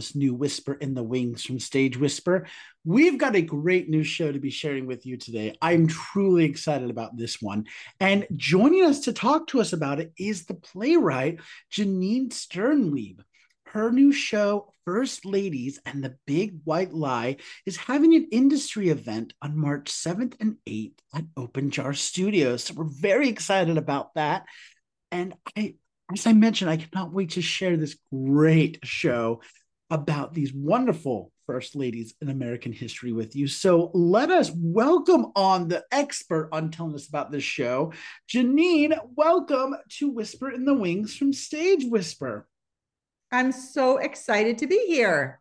fabulous new Whisper in the Wings from Stage Whisper. We've got a great new show to be sharing with you today. I'm truly excited about this one. And joining us to talk to us about it is the playwright Janine Sternlieb. Her new show, First Ladies and the Big White Lie, is having an industry event on March 7th and 8th at Open Jar Studios. So we're very excited about that. And I as I mentioned, I cannot wait to share this great show about these wonderful first ladies in American history with you. So let us welcome on the expert on telling us about this show, Janine. Welcome to Whisper in the Wings from Stage Whisper. I'm so excited to be here.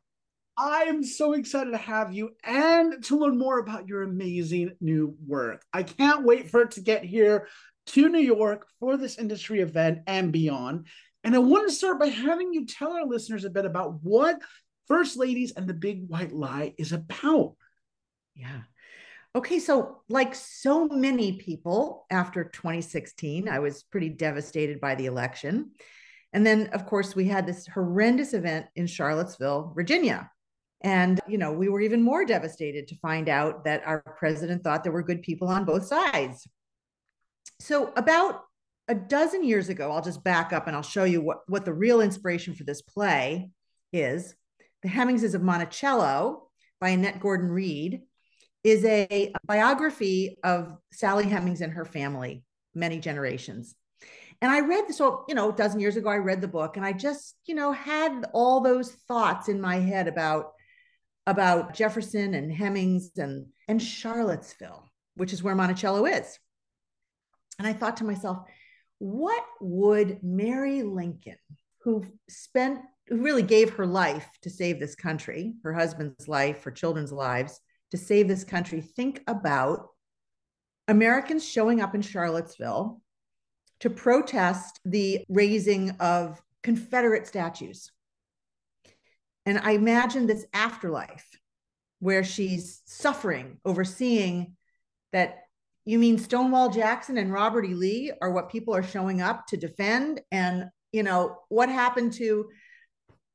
I am so excited to have you and to learn more about your amazing new work. I can't wait for it to get here to New York for this industry event and beyond. And I want to start by having you tell our listeners a bit about what First Ladies and the Big White Lie is about. Yeah. Okay, so like so many people after 2016, I was pretty devastated by the election. And then, of course, we had this horrendous event in Charlottesville, Virginia. And, you know, we were even more devastated to find out that our president thought there were good people on both sides. So, about a dozen years ago, I'll just back up and I'll show you what, what the real inspiration for this play is. The Hemingses of Monticello by Annette Gordon Reed is a biography of Sally Hemings and her family, many generations. And I read this, so, you know, a dozen years ago, I read the book and I just, you know, had all those thoughts in my head about, about Jefferson and Hemings and, and Charlottesville, which is where Monticello is. And I thought to myself, what would Mary Lincoln, who spent, who really gave her life to save this country, her husband's life, her children's lives, to save this country, think about Americans showing up in Charlottesville to protest the raising of Confederate statues. And I imagine this afterlife where she's suffering over seeing that you mean Stonewall Jackson and Robert E. Lee are what people are showing up to defend? And, you know, what happened to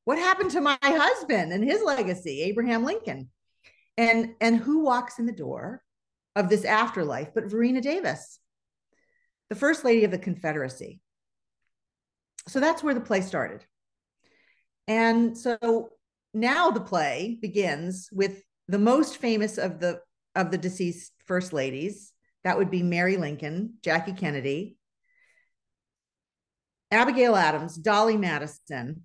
what happened to my husband and his legacy, Abraham Lincoln? And and who walks in the door of this afterlife but Varina Davis, the first lady of the Confederacy. So that's where the play started. And so now the play begins with the most famous of the of the deceased first ladies, that would be Mary Lincoln, Jackie Kennedy, Abigail Adams, Dolly Madison,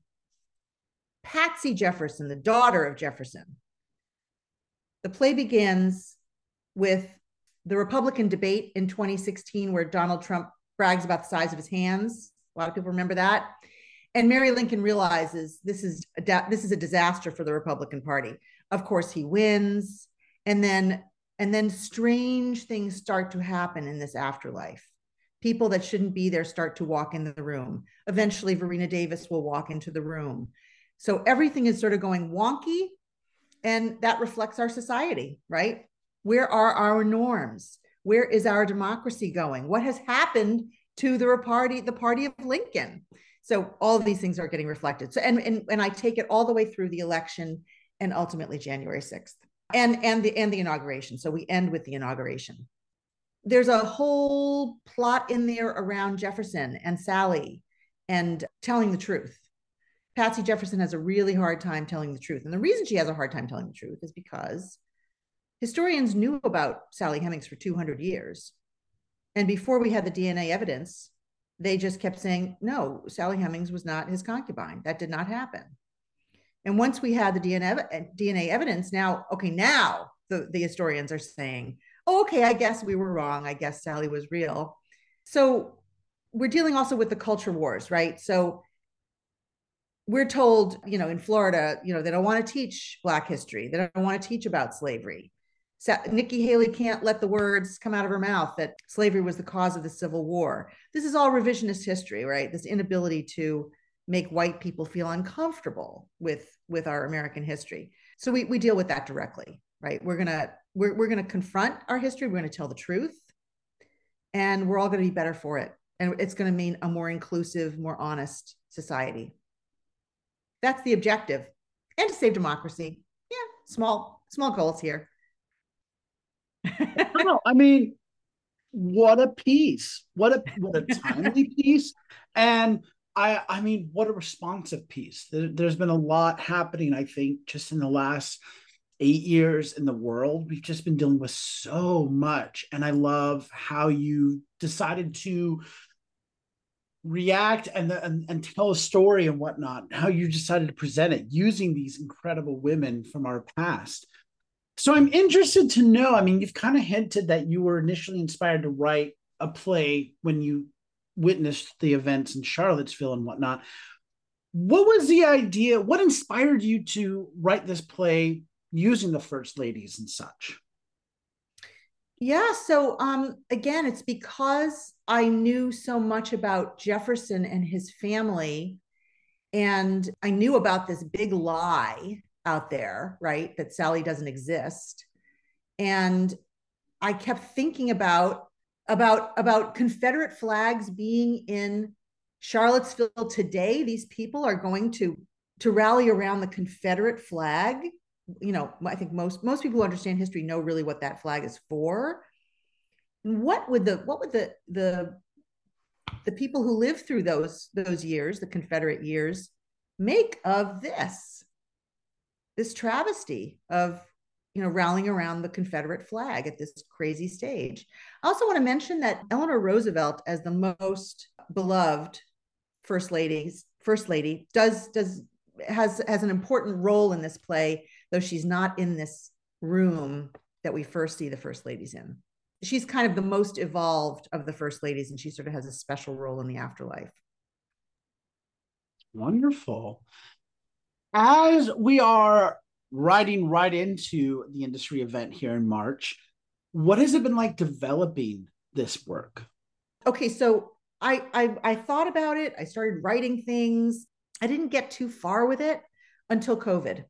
Patsy Jefferson, the daughter of Jefferson. The play begins with the Republican debate in 2016, where Donald Trump brags about the size of his hands. A lot of people remember that. And Mary Lincoln realizes this is a this is a disaster for the Republican Party. Of course, he wins, and then and then strange things start to happen in this afterlife. People that shouldn't be there start to walk in the room. Eventually, Varina Davis will walk into the room. So everything is sort of going wonky. And that reflects our society, right? Where are our norms? Where is our democracy going? What has happened to the party, the party of Lincoln? So all of these things are getting reflected. So and and, and I take it all the way through the election and ultimately January 6th and and the and the inauguration. So we end with the inauguration. There's a whole plot in there around Jefferson and Sally and telling the truth. Patsy Jefferson has a really hard time telling the truth. And the reason she has a hard time telling the truth is because historians knew about Sally Hemings for 200 years. And before we had the DNA evidence, they just kept saying, no, Sally Hemings was not his concubine. That did not happen. And once we had the DNA, evidence, now, okay, now the, the historians are saying, oh, okay, I guess we were wrong. I guess Sally was real. So we're dealing also with the culture wars, right? So we're told, you know, in Florida, you know, they don't want to teach Black history. They don't want to teach about slavery. So Nikki Haley can't let the words come out of her mouth that slavery was the cause of the Civil War. This is all revisionist history, right? This inability to make white people feel uncomfortable with with our American history. So we, we deal with that directly, right? We're gonna we're, we're gonna confront our history. We're gonna tell the truth, and we're all gonna be better for it. And it's gonna mean a more inclusive, more honest society. That's the objective. And to save democracy. Yeah, small, small goals here. no, I mean, what a piece. What a what a timely piece. And I I mean, what a responsive piece. There, there's been a lot happening, I think, just in the last eight years in the world. We've just been dealing with so much. And I love how you decided to react and, and, and tell a story and whatnot, how you decided to present it using these incredible women from our past. So I'm interested to know. I mean, you've kind of hinted that you were initially inspired to write a play when you witnessed the events in Charlottesville and whatnot. What was the idea? What inspired you to write this play using the first ladies and such? Yeah, so um again, it's because I knew so much about Jefferson and his family and I knew about this big lie out there, right? That Sally doesn't exist. And I kept thinking about about about Confederate flags being in Charlottesville today. These people are going to to rally around the Confederate flag. You know, I think most most people who understand history know really what that flag is for. What would the what would the the the people who lived through those those years, the Confederate years, make of this? This travesty of you know, rallying around the Confederate flag at this crazy stage. I also want to mention that Eleanor Roosevelt, as the most beloved first ladies, first lady, does does has has an important role in this play, though she's not in this room that we first see the first ladies in. She's kind of the most evolved of the first ladies, and she sort of has a special role in the afterlife. Wonderful. As we are riding right into the industry event here in March. What has it been like developing this work? Okay, so I, I I thought about it. I started writing things. I didn't get too far with it until COVID.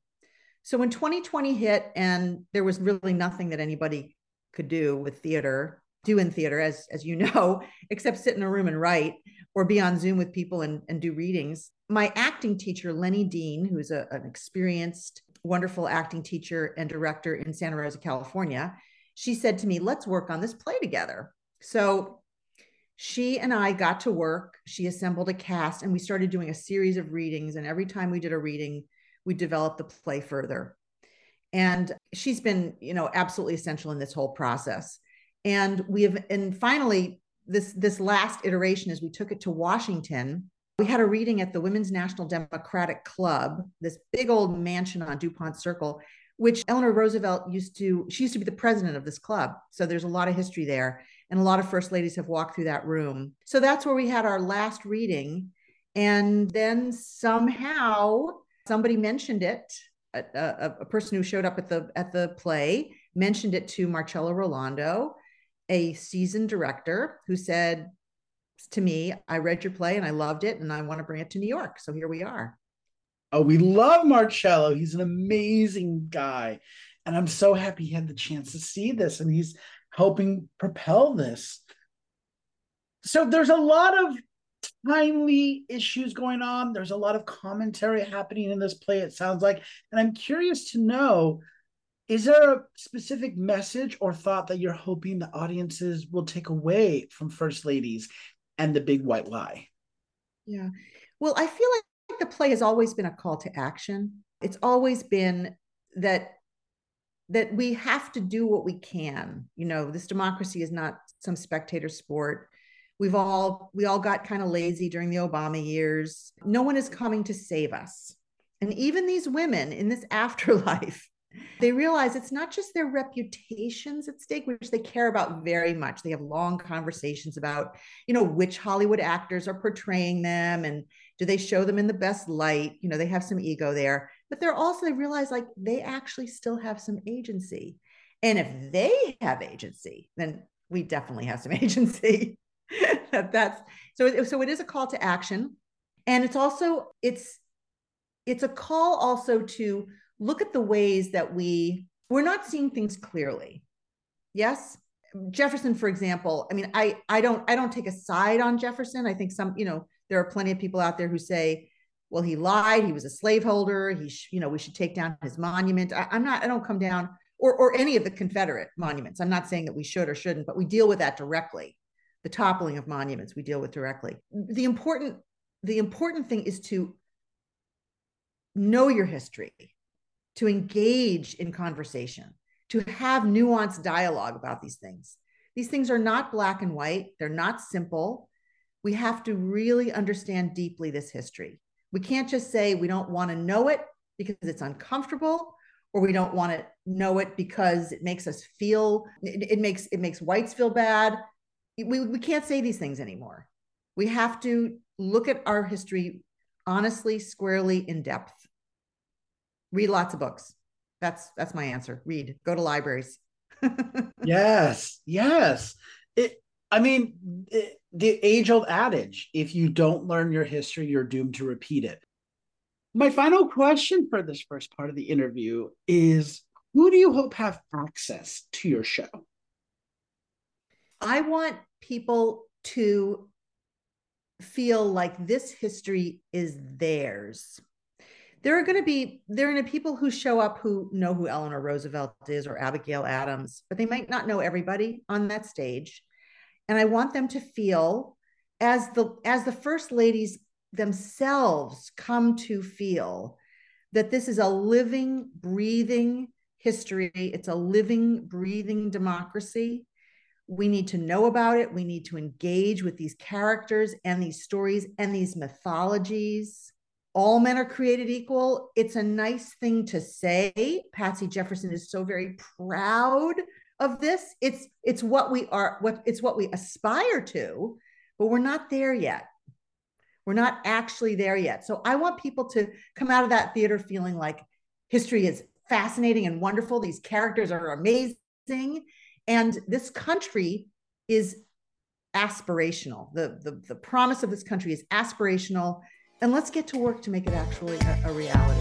So when 2020 hit and there was really nothing that anybody could do with theater, do in theater, as as you know, except sit in a room and write or be on Zoom with people and, and do readings. My acting teacher, Lenny Dean, who's a, an experienced wonderful acting teacher and director in Santa Rosa, California, she said to me, let's work on this play together. So she and I got to work. She assembled a cast and we started doing a series of readings. And every time we did a reading, we developed the play further. And she's been, you know, absolutely essential in this whole process. And we have, and finally, this this last iteration is we took it to Washington we had a reading at the Women's National Democratic Club, this big old mansion on DuPont Circle, which Eleanor Roosevelt used to, she used to be the president of this club. So there's a lot of history there. And a lot of first ladies have walked through that room. So that's where we had our last reading. And then somehow somebody mentioned it. A, a, a person who showed up at the at the play mentioned it to Marcello Rolando, a seasoned director, who said, to me, I read your play and I loved it and I want to bring it to New York. So here we are. Oh, we love Marcello. He's an amazing guy. And I'm so happy he had the chance to see this and he's helping propel this. So there's a lot of timely issues going on. There's a lot of commentary happening in this play, it sounds like. And I'm curious to know is there a specific message or thought that you're hoping the audiences will take away from First Ladies and the big white lie. Yeah. Well, I feel like the play has always been a call to action. It's always been that that we have to do what we can. You know, this democracy is not some spectator sport. We've all we all got kind of lazy during the Obama years. No one is coming to save us. And even these women in this afterlife they realize it's not just their reputations at stake, which they care about very much. They have long conversations about, you know, which Hollywood actors are portraying them and do they show them in the best light? You know, they have some ego there, but they're also, they realize like they actually still have some agency. And if they have agency, then we definitely have some agency. That's so, so it is a call to action. And it's also, it's, it's a call also to look at the ways that we we're not seeing things clearly yes jefferson for example i mean i i don't i don't take a side on jefferson i think some you know there are plenty of people out there who say well, he lied. He was a slaveholder. He, sh- you know, we should take down his monument. I, I'm not. I don't come down or or any of the Confederate monuments. I'm not saying that we should or shouldn't, but we deal with that directly. The toppling of monuments we deal with directly. The important the important thing is to know your history, to engage in conversation, to have nuanced dialogue about these things. These things are not black and white, they're not simple. We have to really understand deeply this history. We can't just say we don't want to know it because it's uncomfortable or we don't want to know it because it makes us feel it, it makes it makes whites feel bad. We, we can't say these things anymore. We have to look at our history honestly, squarely, in depth. Read lots of books. That's that's my answer. Read. Go to libraries. yes, yes. It. I mean, it, the age-old adage: if you don't learn your history, you're doomed to repeat it. My final question for this first part of the interview is: Who do you hope have access to your show? I want people to feel like this history is theirs. There are going to be there are going to be people who show up who know who Eleanor Roosevelt is or Abigail Adams, but they might not know everybody on that stage. And I want them to feel as the as the first ladies themselves come to feel that this is a living, breathing history. It's a living, breathing democracy we need to know about it. We need to engage with these characters and these stories and these mythologies. All men are created equal. It's a nice thing to say. Patsy Jefferson is so very proud of this. It's it's what we are what it's what we aspire to, but we're not there yet. We're not actually there yet. So I want people to come out of that theater feeling like history is fascinating and wonderful. These characters are amazing and this country is aspirational. The, the, the promise of this country is aspirational. And let's get to work to make it actually a, a reality.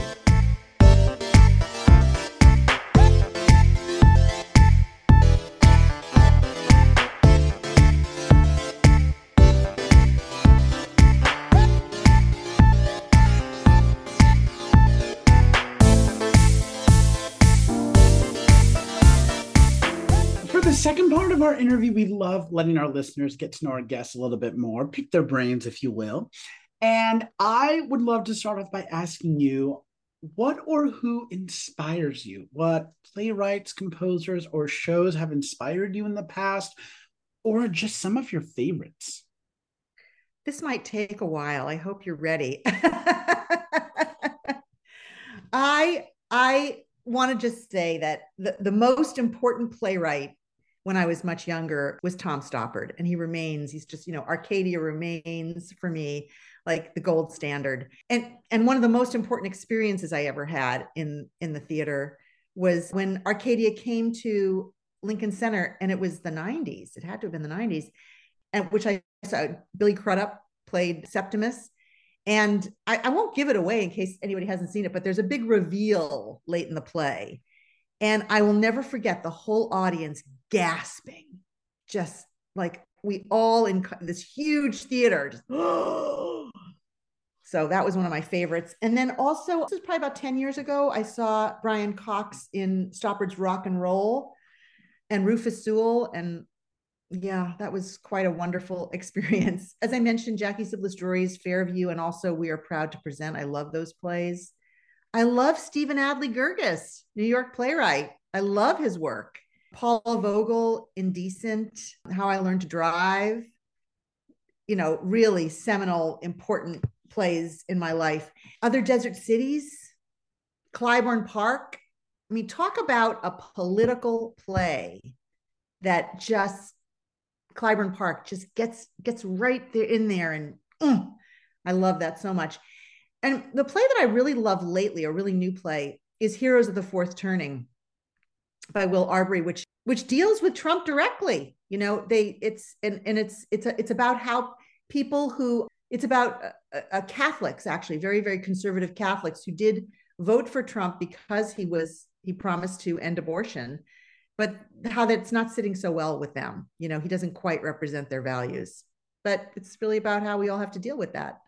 second part of our interview, we love letting our listeners get to know our guests a little bit more, pick their brains, if you will. And I would love to start off by asking you what or who inspires you? What playwrights, composers, or shows have inspired you in the past, or just some of your favorites? This might take a while. I hope you're ready. I I want to just say that the, the most important playwright when I was much younger was Tom Stoppard. And he remains, he's just, you know, Arcadia remains for me like the gold standard. And and one of the most important experiences I ever had in in the theater was when Arcadia came to Lincoln Center and it was the 90s. It had to have been the 90s. And which I saw Billy Crudup played Septimus. And I, I won't give it away in case anybody hasn't seen it, but there's a big reveal late in the play and I will never forget the whole audience gasping, just like we all in this huge theater. Just, oh, so that was one of my favorites. And then also, this is probably about 10 years ago, I saw Brian Cox in Stoppard's Rock and Roll and Rufus Sewell. And yeah, that was quite a wonderful experience. As I mentioned, Jackie Sibblies Drury's Fairview, and also We Are Proud to Present. I love those plays. I love Stephen Adly Guirgis, New York playwright. I love his work. Paula Vogel, Indecent, How I Learned to Drive, you know, really seminal, important plays in my life. Other Desert Cities, Clybourne Park. I mean, talk about a political play that just Clybourne Park just gets gets right there in there, and mm, I love that so much. And the play that I really love lately, a really new play, is Heroes of the Fourth Turning by Will Arbery, which which deals with Trump directly. You know, they it's and and it's it's a, it's about how people who it's about uh, Catholics actually, very very conservative Catholics who did vote for Trump because he was he promised to end abortion, but how that's not sitting so well with them. You know, he doesn't quite represent their values. But it's really about how we all have to deal with that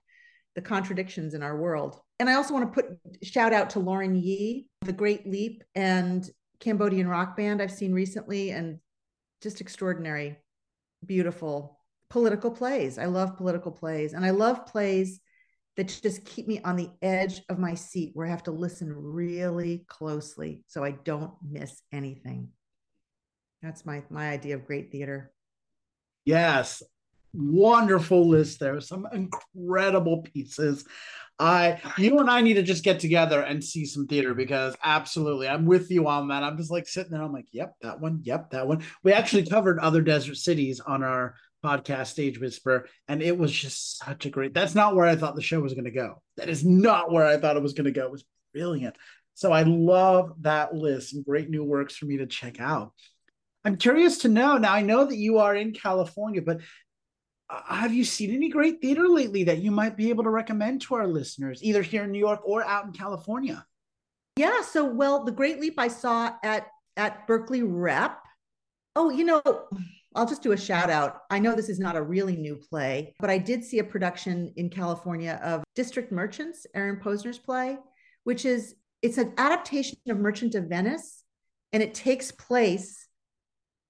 the contradictions in our world. And I also want to put shout out to Lauren Yee, The Great Leap and Cambodian rock band I've seen recently and just extraordinary, beautiful political plays. I love political plays and I love plays that just keep me on the edge of my seat where I have to listen really closely so I don't miss anything. That's my my idea of great theater. Yes, wonderful list there. Some incredible pieces. I, you and I need to just get together and see some theater because absolutely, I'm with you on that. I'm just like sitting there. I'm like, yep, that one, yep, that one. We actually covered other desert cities on our podcast, Stage Whisper, and it was just such a great. That's not where I thought the show was going to go. That is not where I thought it was going to go. It was brilliant. So I love that list. Some great new works for me to check out. I'm curious to know. Now I know that you are in California, but uh, have you seen any great theater lately that you might be able to recommend to our listeners, either here in New York or out in California? Yeah. So, well, the Great Leap I saw at at Berkeley Rep. Oh, you know, I'll just do a shout out. I know this is not a really new play, but I did see a production in California of District Merchants, Aaron Posner's play, which is it's an adaptation of Merchant of Venice, and it takes place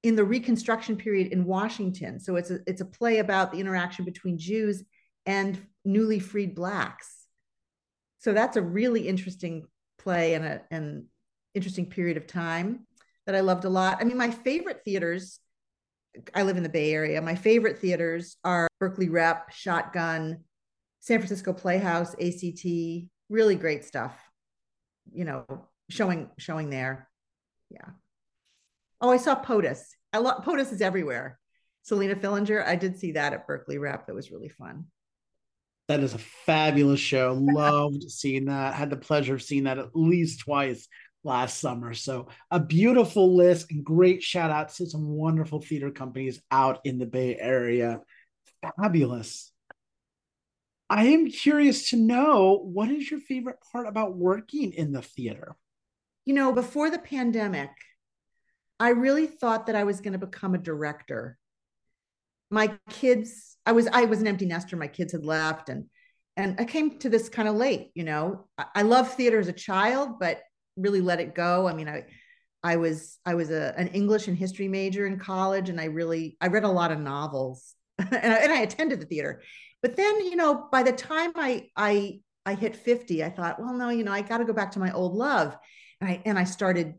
in the Reconstruction period in Washington. So it's a it's a play about the interaction between Jews and newly freed blacks. So that's a really interesting play and a an interesting period of time that I loved a lot. I mean, my favorite theaters I live in the Bay Area. My favorite theaters are Berkeley Rep, Shotgun, San Francisco Playhouse, ACT. Really great stuff. You know, showing showing there. Yeah. Oh, I saw POTUS. I love POTUS is everywhere. Selina Fillinger. I did see that at Berkeley Rep. That was really fun. That is a fabulous show. Loved seeing that. Had the pleasure of seeing that at least twice last summer. So a beautiful list and great shout outs to some wonderful theater companies out in the Bay Area. Fabulous. I am curious to know what is your favorite part about working in the theater? You know, before the pandemic, I really thought that I was going to become a director. My kids, I was I was an empty nester. My kids had left and and I came to this kind of late, you know. I, I love theater as a child, but really let it go. I mean, I I was I was a, an English and history major in college, and I really I read a lot of novels, and, I, and I attended the theater. But then, you know, by the time I I I hit fifty, I thought, well, no, you know, I got to go back to my old love, and I and I started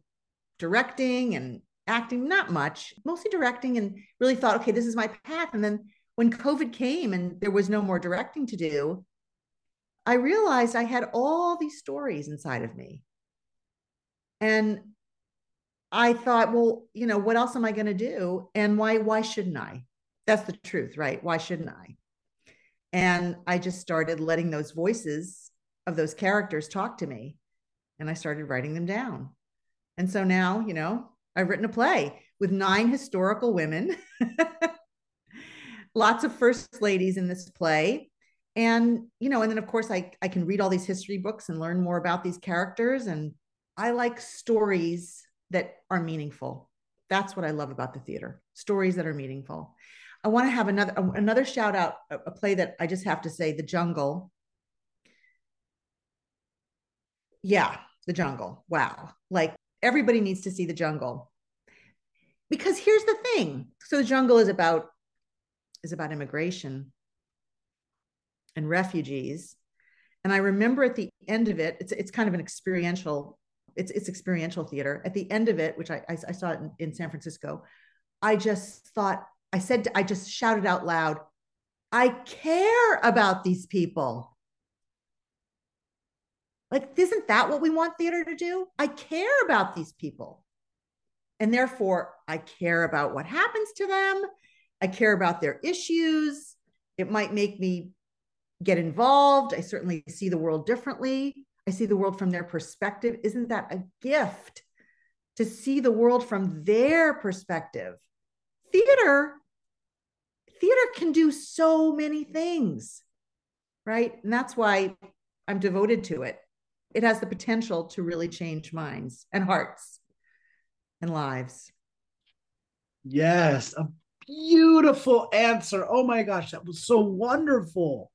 directing and acting, not much, mostly directing, and really thought, okay, this is my path. And then when COVID came and there was no more directing to do, I realized I had all these stories inside of me and I thought, well, you know, what else am I going to do? And why, why shouldn't I? That's the truth, right? Why shouldn't I? And I just started letting those voices of those characters talk to me. And I started writing them down. And so now, you know, I've written a play with nine historical women, lots of first ladies in this play. And, you know, and then of course I, I can read all these history books and learn more about these characters and I like stories that are meaningful. That's what I love about the theater. Stories that are meaningful. I want to have another another shout out a play that I just have to say The Jungle. Yeah, The Jungle. Wow. Like everybody needs to see The Jungle. Because here's the thing. So The Jungle is about is about immigration and refugees. And I remember at the end of it, it's it's kind of an experiential it's it's experiential theater. At the end of it, which I I, I saw it in, in, San Francisco, I just thought I said I just shouted out loud, I care about these people. Like, isn't that what we want theater to do? I care about these people. And therefore, I care about what happens to them. I care about their issues. It might make me get involved. I certainly see the world differently. I see the world from their perspective. Isn't that a gift to see the world from their perspective? Theater, theater can do so many things, right? And that's why I'm devoted to it. It has the potential to really change minds and hearts and lives. Yes, a beautiful answer. Oh my gosh, that was so wonderful.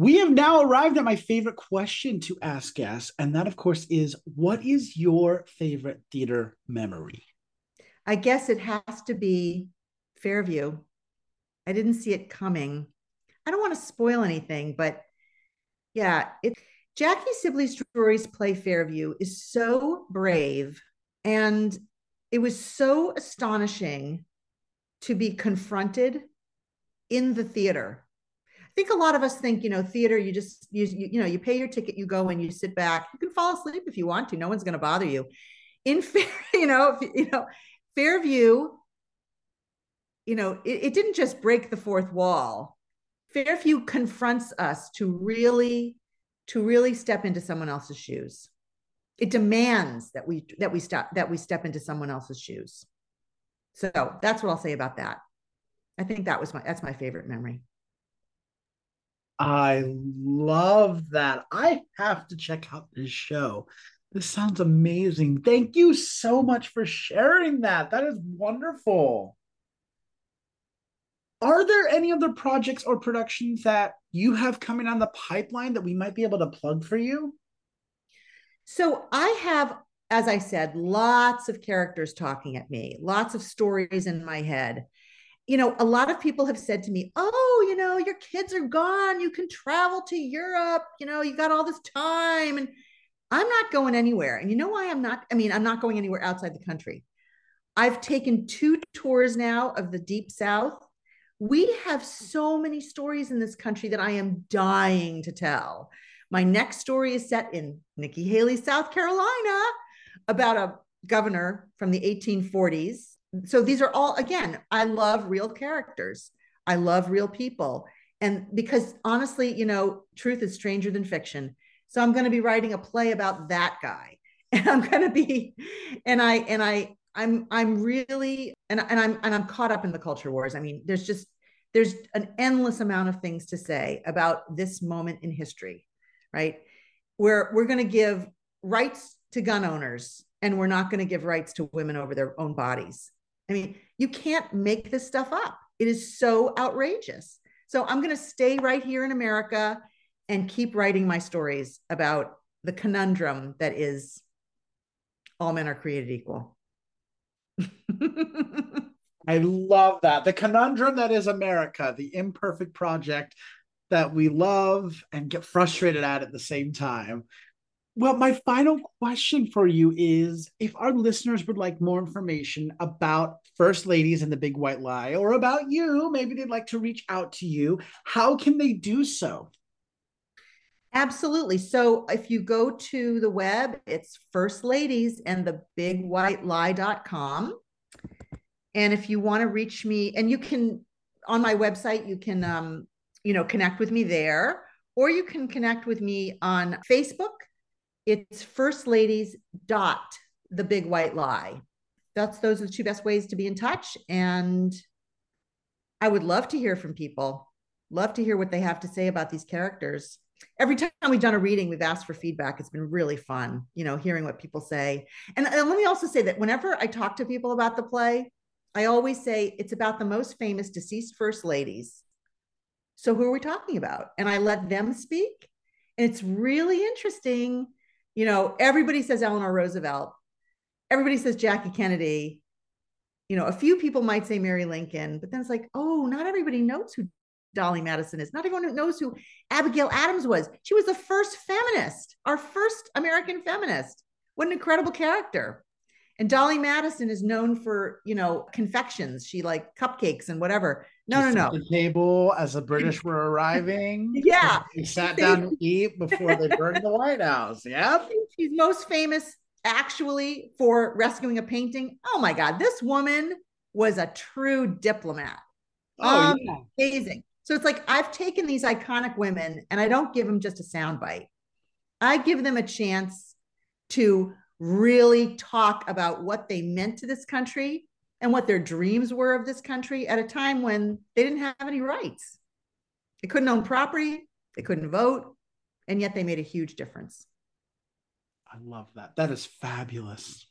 We have now arrived at my favorite question to ask guests, and that, of course, is what is your favorite theater memory? I guess it has to be Fairview. I didn't see it coming. I don't want to spoil anything, but yeah, it Jackie Sibblies Drury's play Fairview is so brave and it was so astonishing to be confronted in the theater. Think a lot of us think, you know, theater, you just, you, you, you know, you pay your ticket, you go and you sit back. You can fall asleep if you want to. No one's going to bother you. In fair, you know, if, you know, Fairview, you know, it, it didn't just break the fourth wall. Fairview confronts us to really, to really step into someone else's shoes. It demands that we that we step that we step into someone else's shoes. So that's what I'll say about that. I think that was my that's my favorite memory. I love that. I have to check out this show. This sounds amazing. Thank you so much for sharing that. That is wonderful. Are there any other projects or productions that you have coming on the pipeline that we might be able to plug for you? So I have, as I said, lots of characters talking at me, lots of stories in my head. You know, a lot of people have said to me, Oh, you know, your kids are gone. You can travel to Europe. You know, you got all this time. And I'm not going anywhere. And you know why I'm not? I mean, I'm not going anywhere outside the country. I've taken two tours now of the Deep South. We have so many stories in this country that I am dying to tell. My next story is set in Nikki Haley, South Carolina, about a governor from the 1840s. So these are all, again, I love real characters. I love real people. And because honestly, you know, truth is stranger than fiction. So I'm going to be writing a play about that guy. And I'm going to be, and I, and I, I'm, I'm really, and, and I'm, and I'm caught up in the culture wars. I mean, there's just, there's an endless amount of things to say about this moment in history, right? Where we're going to give rights to gun owners and we're not going to give rights to women over their own bodies. I mean, you can't make this stuff up. It is so outrageous. So I'm going to stay right here in America and keep writing my stories about the conundrum that is all men are created equal. I love that. The conundrum that is America, the imperfect project that we love and get frustrated at at the same time. Well, my final question for you is if our listeners would like more information about First Ladies and the Big White Lie or about you, maybe they'd like to reach out to you, how can they do so? Absolutely. So if you go to the web, it's First Ladies and the Big White Lie.com. And if you want to reach me, and you can on my website, you can um, you know, connect with me there, or you can connect with me on Facebook. It's First Ladies dot the Big White Lie. That's those are the two best ways to be in touch. And I would love to hear from people. Love to hear what they have to say about these characters every time we've done a reading, we've asked for feedback. It's been really fun, you know, hearing what people say. And, and, let me also say that whenever I talk to people about the play, I always say it's about the most famous deceased first ladies. So who are we talking about? And I let them speak. And it's really interesting. You know, everybody says Eleanor Roosevelt, everybody says Jackie Kennedy. You know, a few people might say Mary Lincoln, but then it's like, oh, not everybody knows who Dolly Madison is. Not everyone knows who Abigail Adams was. She was the first feminist, our first American feminist. What an incredible character. And Dolly Madison is known for, you know, confections. She like cupcakes and whatever. No, she no, no. The table as the British were arriving. yeah. She sat down to eat before they burned the White House. Yep. She's most famous actually for rescuing a painting. Oh my God. This woman was a true diplomat. Oh, um, yeah. amazing. So it's like I've taken these iconic women and I don't give them just a soundbite. I give them a chance to really talk about what they meant to this country and what their dreams were of this country at a time when they didn't have any rights. They couldn't own property, they couldn't vote, and yet they made a huge difference. I love that. That is fabulous.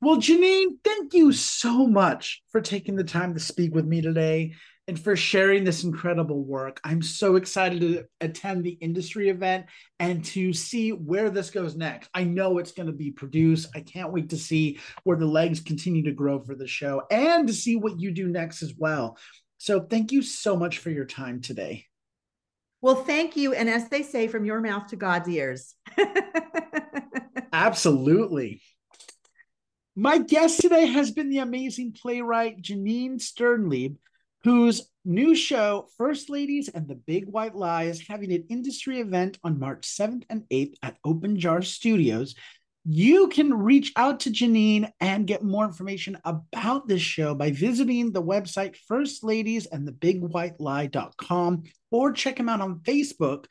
Well, Janine, thank you so much for taking the time to speak with me today and for sharing this incredible work. I'm so excited to attend the industry event and to see where this goes next. I know it's going to be produced. I can't wait to see where the legs continue to grow for the show and to see what you do next as well. So, thank you so much for your time today. Well, thank you. And as they say, from your mouth to God's ears. Absolutely. My guest today has been the amazing playwright Janine Sternlieb, whose new show, First Ladies and the Big White Lie, is having an industry event on March 7th and 8th at Open Jar Studios. You can reach out to Janine and get more information about this show by visiting the website First Ladies and the Big White Lie.com or check him out on Facebook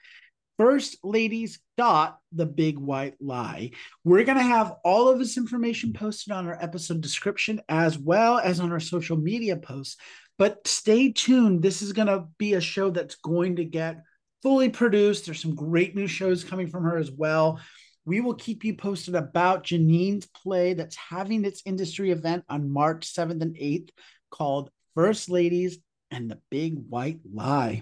first ladies dot the big white lie we're going to have all of this information posted on our episode description as well as on our social media posts but stay tuned. This is going to be a show that's going to get fully produced. There's some great new shows coming from her as well. We will keep you posted about Janine's play that's having its industry event on March 7th and 8th called First Ladies and the Big White Lie.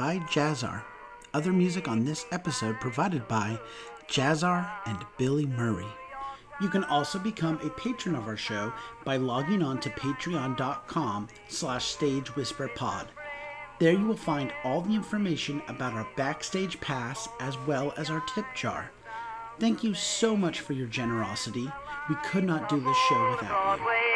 by Jazzar. Other music on this episode provided by Jazzar and Billy Murray. You can also become a patron of our show by logging on to patreon.com slash stagewhisperpod. There you will find all the information about our backstage pass as well as our tip jar. Thank you so much for your generosity. We could not do this show without you.